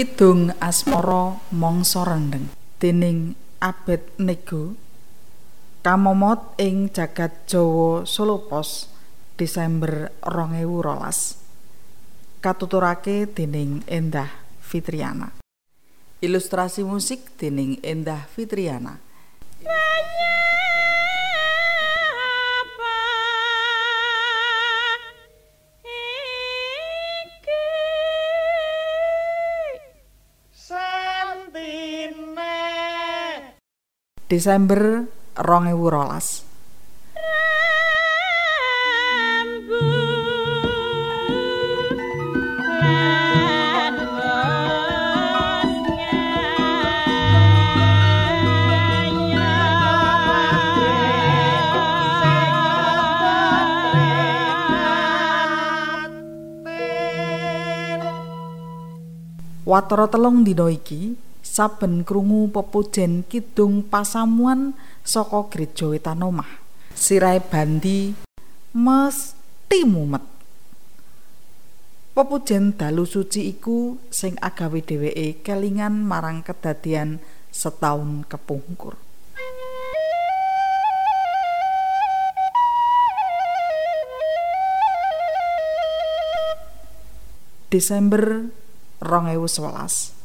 Kidung Asmara Mangsa Rendeng. Dening Abet Nego kamomot ing jagat Jawa Solopos Desember 2012 katuturake dening Endah Fitriana. Ilustrasi musik dening Endah Fitriana Desember 2012 Watara telung dina iki saben krungu pepujen kidung pasamuan saka gereja wetan omah. Sirahe bandi mesti mumet pepujen dalu suci iku sing agawe dheweke kelingan marang kedadian setahun kepungkur. Desember 2011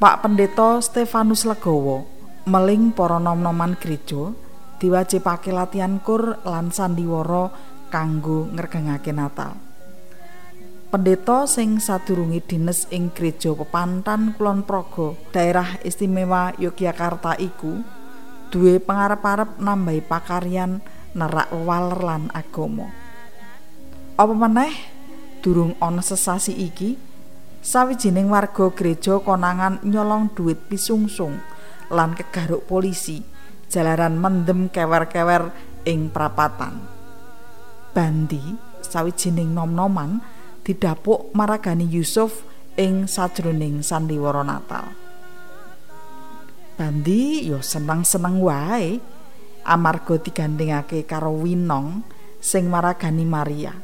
Pak Pendeta Stefanus Legowo meling para nom-noman gereja diwajibake latihan kur lan sandiwara kanggo ngregengake Natal. Pendeta sing sadurunge dines ing gereja Pepantan Kulon Progo, daerah istimewa Yogyakarta iku duwe pangarep-arep nambahi pakaryan nerak waler lan agama. Apa meneh durung ana sesasi iki sawijining warga gereja konangan nyolong duit pisungsung lan kegaruk polisi jalaran mendem kewer-kewer ing prapatan. Bandi sawijining nom-noman didapuk maragani Yusuf ing sajroning sandiwara Natal. Bandi yo seneng-seneng wae amarga digandhengake karo Winong sing maragani Maria.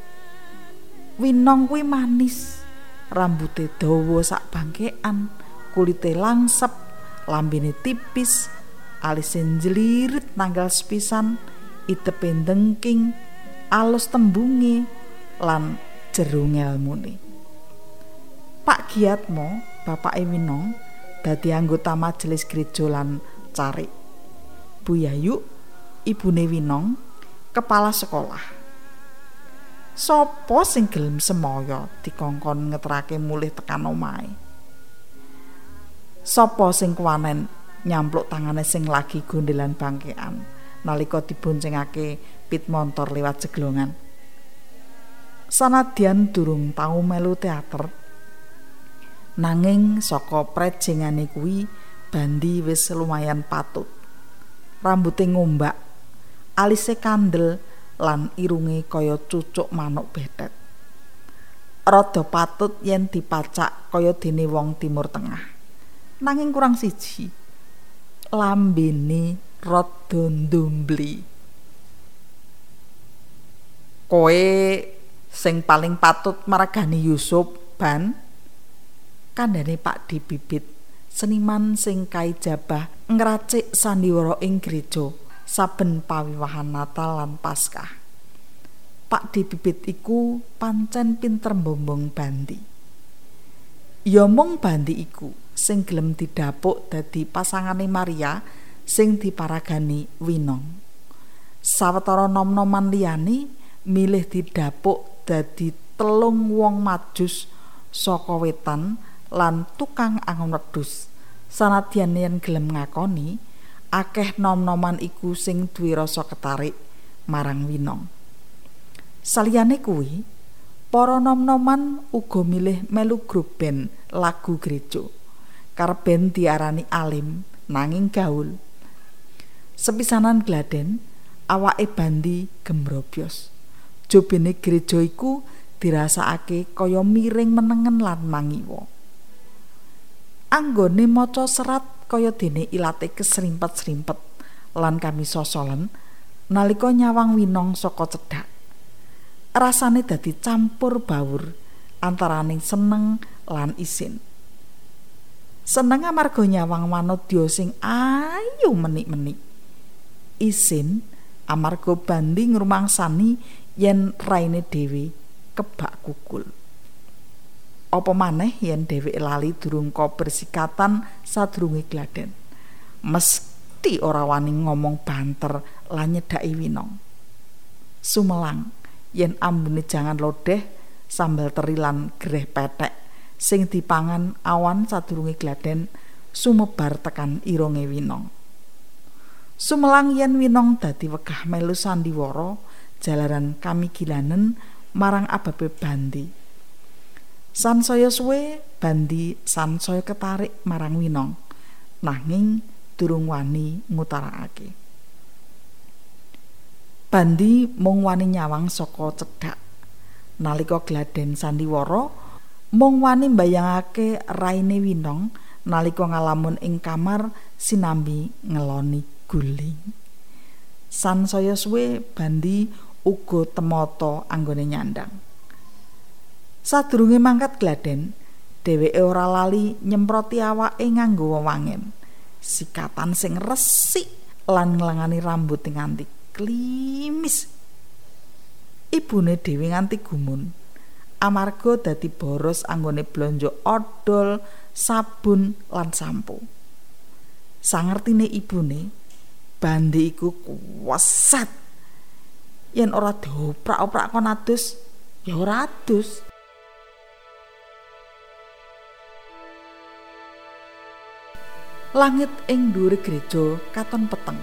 Winong kuwi manis rambute dawa sak bangkean, kulite langsep, lambene tipis, alise njlirit nanggal sepisan, itepe ndengking, alus tembunge lan jero ngelmune. Pak Giatmo, Bapak Ewinong, dadi anggota majelis gereja lan carik. Bu Yayu, ibune Winong, kepala sekolah. Sopo sing gelem semaya dikongkon ngetrake mulih tekan omahe? Sopo sing kuwanen nyampluk tangane sing lagi gondelan bangkean nalika diboncengake pit montor lewat jeglongan? Sanadyan durung tau melu teater. Nanging saka prejengane kuwi bandi wis lumayan patut. Rambuté ngombak alise kandel lan irunge kaya cucuk manuk betet. Rada patut yen dipacak kaya dene wong Timur Tengah. Nanging kurang siji. Lambene rada ndumbli. Koe sing paling patut maragani Yusuf ban kandhane Pak Dibibit seniman sing kaijabah ngracik sandiwara ing gereja saben pawiwahan Natal lan Paskah. Pak Dibibit iku pancen pinter mbombong bandi. Ya mung bandi iku sing gelem didapuk dadi pasangane Maria sing diparagani Winong. Sawetara nom-noman liyane milih didapuk dadi telung wong majus saka wetan lan tukang angon wedhus. Sanadyan yen gelem ngakoni akeh nom-noman iku sing duwe rasa ketarik marang Winong. Saliyane kuwi, para nom-noman uga milih melu grup band lagu gereja. Karben diarani alim nanging gaul. Sepisanan gladen, awake bandi gembrobyos. jobene gereja iku dirasakake kaya miring menengen lan mangiwa anggone maca serat kaya dene ilate kesrimpet-srimpet lan kami sosolen nalika nyawang winong saka cedhak rasane dadi campur baur antaraning seneng lan isin. Seneng amarga nyawang manodya sing ayu menik-menik. Isin amarga banding ngrumangsani yen raine dhewe kebak kukul. Apa maneh yen dheweke lali durung bersikatan sadurunge gladen? Mesti ora wani ngomong banter lan nyedhaki winong. Sumelang yen ambune jangan lodeh sambal teri lan greh petek. Sing dipangan awan sadurunge gladen sumebar tekan ironge winong. Sumelang yen winong dadi wegah melu sandiwara jalaran kami gilanen marang ababe bandi. Sansaya suwe bandi sansaya ketarik marang winong. Nanging durung wani ngutarakake bandi mung wani nyawang saka cedhak. Nalika gladen sandiwara mung wani mbayangake raine winong nalika ngalamun ing kamar sinambi ngeloni guling. Sansaya suwe bandi uga temata anggone nyandang sadurunge mangkat gladen dheweke ora lali nyemproti awake nganggo wewangen sikatan sing resik lan nglangani rambut nganti klimis. Ibune dhewe nganti gumun. Amarga dadi boros anggone blonjo odol sabun lan sampo. Sangertine ibune bandi iku kuwasat yen ora dioprak-oprak kon adus ya ora adus. Langit ing dhuwur gereja katon peteng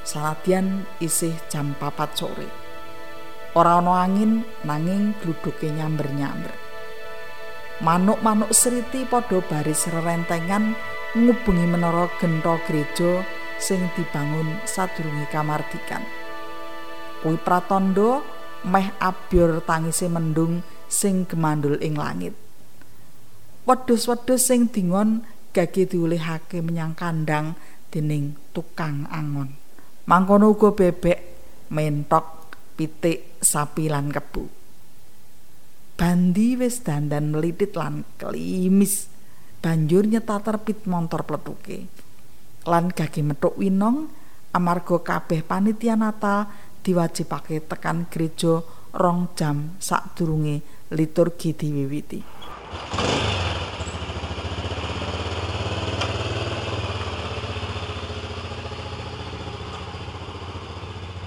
Saladyan isih jam papat sore. Ora ana angin nanging gluduke nyamber-nyamber. Manuk-manuk seriti padha baris rerentengan ngubengi menara gento gereja sing dibangun sadurunge kamardikan. Kuwi pratandha meh abyor tangise mendung sing gemandul ing langit. Wedhus-wedhus sing dingon gage diulihake menyang kandang dening tukang angon. Mangkono uga bebek mentok pitik sapi lan kebu bandi wis dandan melitit lan klimis. Banjur nyetater pit montor pletuke. Lan gage metuk winong amarga kabeh panitia natal diwajibake tekan gereja rong jam sadurunge liturgi diwiwiti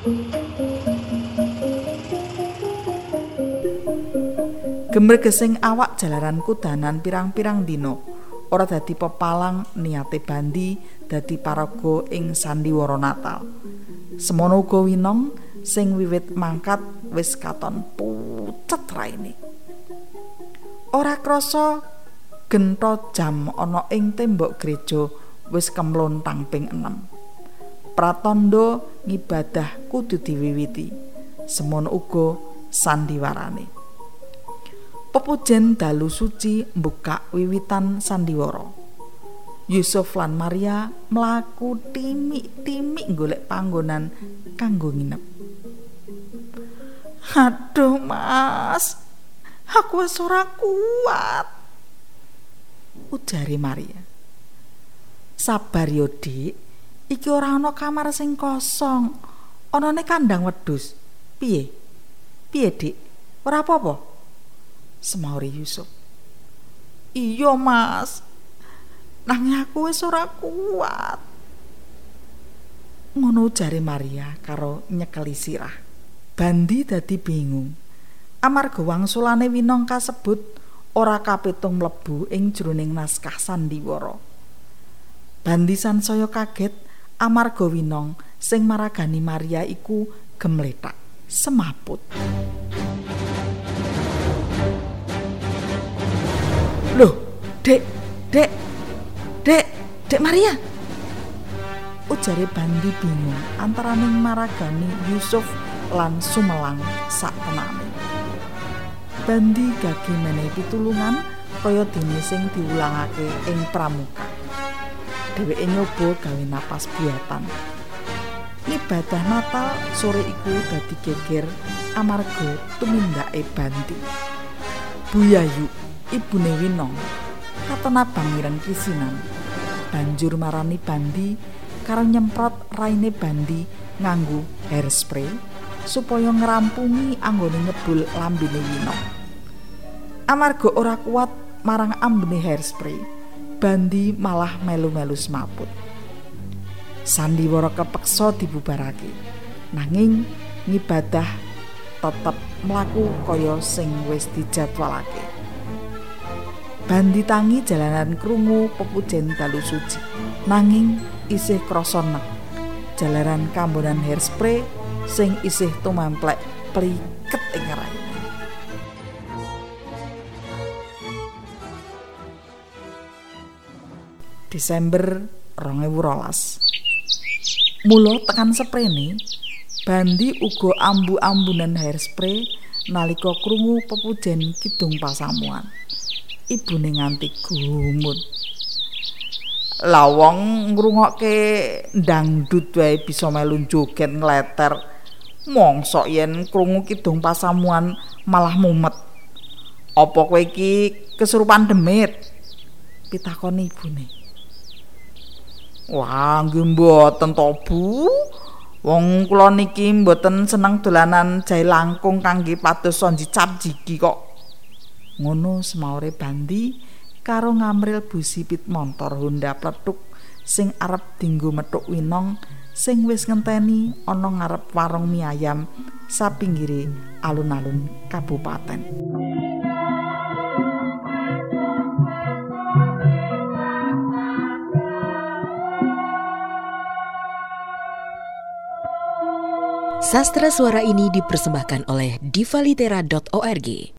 Gemer gesing awak jalaran kudanan pirang-pirang dino ora dadi pepalang niate bandi dadi paraga ing sandiwara Natal. Semono uga winong sing wiwit mangkat wis katon pucet raine. Ora krasa gento jam ana ing tembok gereja wis kemlontang ping enem. Pratandha ngibadah kudu diwiwiti. Semono uga sandiwarane. Pepujen dalu suci mbukak wiwitan sandiwara. Yusuf lan Maria mlaku timik-timik golek panggonan kanggo nginep. Aduh mas. Aku wis ora kuat. Ujare Maria Sabar yo dik iki ora ana kamar sing kosong. Anane kandang wedhus. Piye? Piye dik? Ora apa-apa? Semauri Yusuf. Iya mas. Nang aku wis ora kuat. Ngono jare Maria karo nyekeli sirah. Bandi dadi bingung. Amarga wangsulane winong kasebut ora kapitung mlebu ing jroning naskah sandiwara. Bandi sansaya kaget amarga winong sing maragani Maria iku gemletak semaput Loh, Dek, Dek, Dek, Dek Maria. Ujare Bandi bingung antara ning maragani Yusuf lan sumelang sak tenane. Bandi gagi menehi pitulungan kaya dene sing diulangake ing pramuka. Dheweke nyoba gawe napas buatan. Ibadah Natal sore iku dadi geger amarga tumindake Bandi. Buyayu, ibune Winong, katena bangiren kisinan. Banjur marani Bandi karo nyemprot raine Bandi nganggo hairspray supaya ngerampungi anggone nyebul lambene Winong. Amarga ora kuat marang ambene hairspray, Bandi malah melu-melu semaput. Sandiwara kepeksa dibubarake. Nanging ngibadah tetep mlaku kaya sing wis dijadwalake. Bandi tangi jalanan krungu pepujen dalu suci. Nanging isih krasa nek jalaran kambonan hairspray sing isih tumemplek pliket ing Desember 2012 Mula tekan sprene Bandi uga ambu-ambunan hairspray nalika krungu pepujen kidung pasamuan. Ibune nganti gumun. Lawang ngrungokke dangdut wae bisa melu joget ngleter. Mongso yen krungu kidung pasamuan malah mumet. Apa kowe iki kesurupan demit? pitakoni ibune. Wah, nggih mboten to, Bu. Wong kula niki mboten seneng dolanan jahe langkung kangge pados dicap jigi kok. Ngono semaure Bandi karo ngamril busi pit montor Honda pletuk sing arep dinggo metuk winong sing wis ngenteni ana ngarep warung mie ayam sapinggire alun-alun kabupaten. Sastra suara ini dipersembahkan oleh divalitera.org.